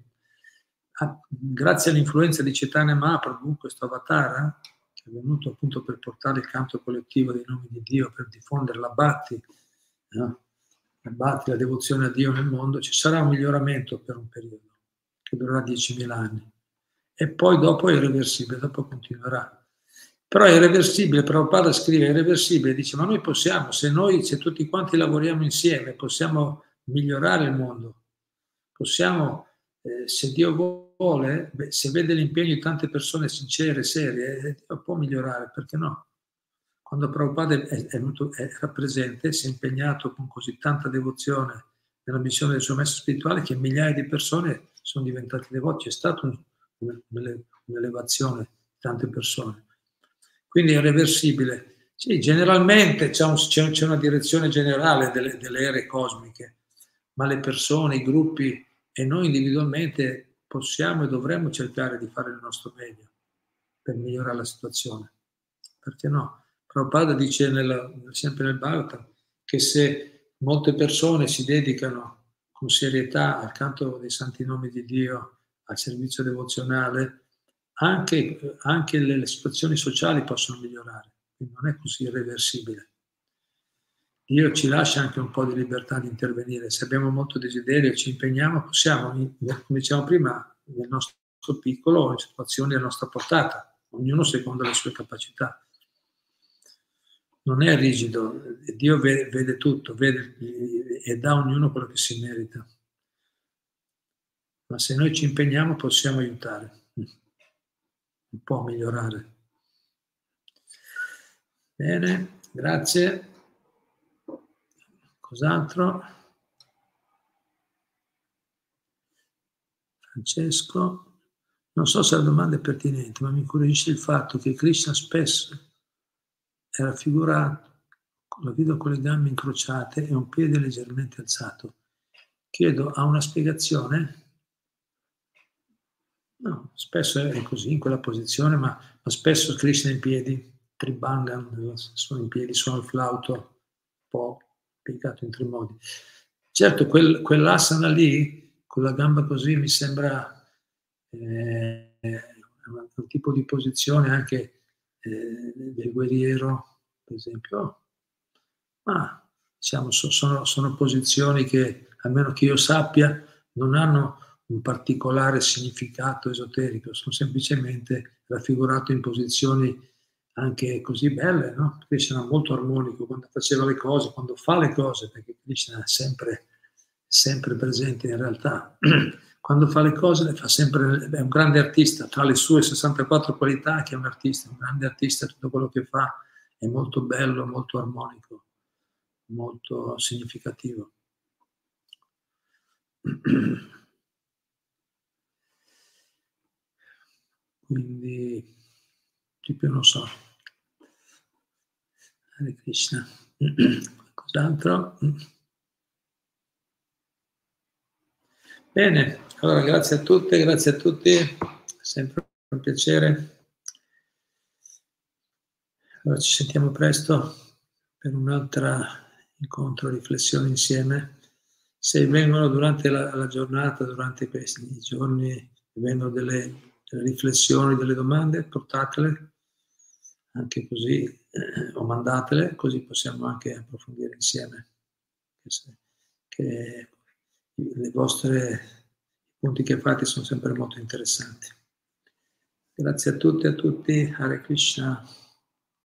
Ah, grazie all'influenza di Chaitanya Mahaprabhu, questo avatar, che è venuto appunto per portare il canto collettivo dei nomi di Dio, per diffondere la bhakti, no? la bhakti, la devozione a Dio nel mondo, ci sarà un miglioramento per un periodo che durerà 10.000 anni e poi dopo è irreversibile, dopo continuerà. Però è irreversibile, Prabhupada scrive, è irreversibile, dice, ma noi possiamo, se noi, se tutti quanti lavoriamo insieme, possiamo migliorare il mondo, possiamo, eh, se Dio vuole, beh, se vede l'impegno di tante persone sincere, serie, eh, può migliorare, perché no? Quando Prabhupada è, è, era presente, si è impegnato con così tanta devozione nella missione del suo maestro spirituale che migliaia di persone sono diventate devoti, è stato un un'elevazione di tante persone. Quindi è reversibile. Sì, generalmente c'è, un, c'è una direzione generale delle, delle ere cosmiche, ma le persone, i gruppi e noi individualmente possiamo e dovremmo cercare di fare il nostro meglio per migliorare la situazione. Perché no? Prabhupada dice nella, sempre nel Bhagavatam che se molte persone si dedicano con serietà al canto dei santi nomi di Dio al servizio devozionale, anche, anche le, le situazioni sociali possono migliorare, quindi non è così irreversibile. Dio ci lascia anche un po' di libertà di intervenire. Se abbiamo molto desiderio e ci impegniamo, possiamo, come dicevamo prima, nel nostro piccolo, in situazioni a nostra portata, ognuno secondo le sue capacità. Non è rigido, Dio vede, vede tutto, vede e dà a ognuno quello che si merita. Ma se noi ci impegniamo possiamo aiutare, un po' migliorare. Bene, grazie. Cos'altro? Francesco, non so se la domanda è pertinente, ma mi incuriosisce il fatto che Krishna spesso è raffigurato, lo vedo con le gambe incrociate e un piede leggermente alzato. Chiedo, ha una spiegazione? No, spesso è così, in quella posizione, ma, ma spesso Krishna in piedi, Tribhangan, sono in piedi, suona il flauto, un po' piegato in tre modi. Certo, quel, quell'asana lì, con la gamba così, mi sembra eh, un, tipo di posizione anche eh, del guerriero, per esempio. Ma diciamo, sono, sono posizioni che, almeno che io sappia, non hanno un particolare significato esoterico, sono semplicemente raffigurato in posizioni anche così belle, no? Krishna è molto armonico quando faceva le cose, quando fa le cose, perché Krishna è sempre, sempre presente in realtà. Quando fa le cose le fa sempre, è un grande artista, tra le sue 64 qualità che è un artista, un grande artista, tutto quello che fa è molto bello, molto armonico, molto significativo. Quindi, tipo non so. Hare Krishna. Cos'altro? Bene, allora grazie a tutte, grazie a tutti, sempre un piacere. Allora ci sentiamo presto per un altro incontro, riflessione insieme. Se vengono durante la, la giornata, durante questi giorni, vengono delle delle riflessioni, delle domande, portatele anche così eh, o mandatele, così possiamo anche approfondire insieme. Che, che le vostre punti che fate sono sempre molto interessanti. Grazie a tutti e a tutti. Hare Krishna.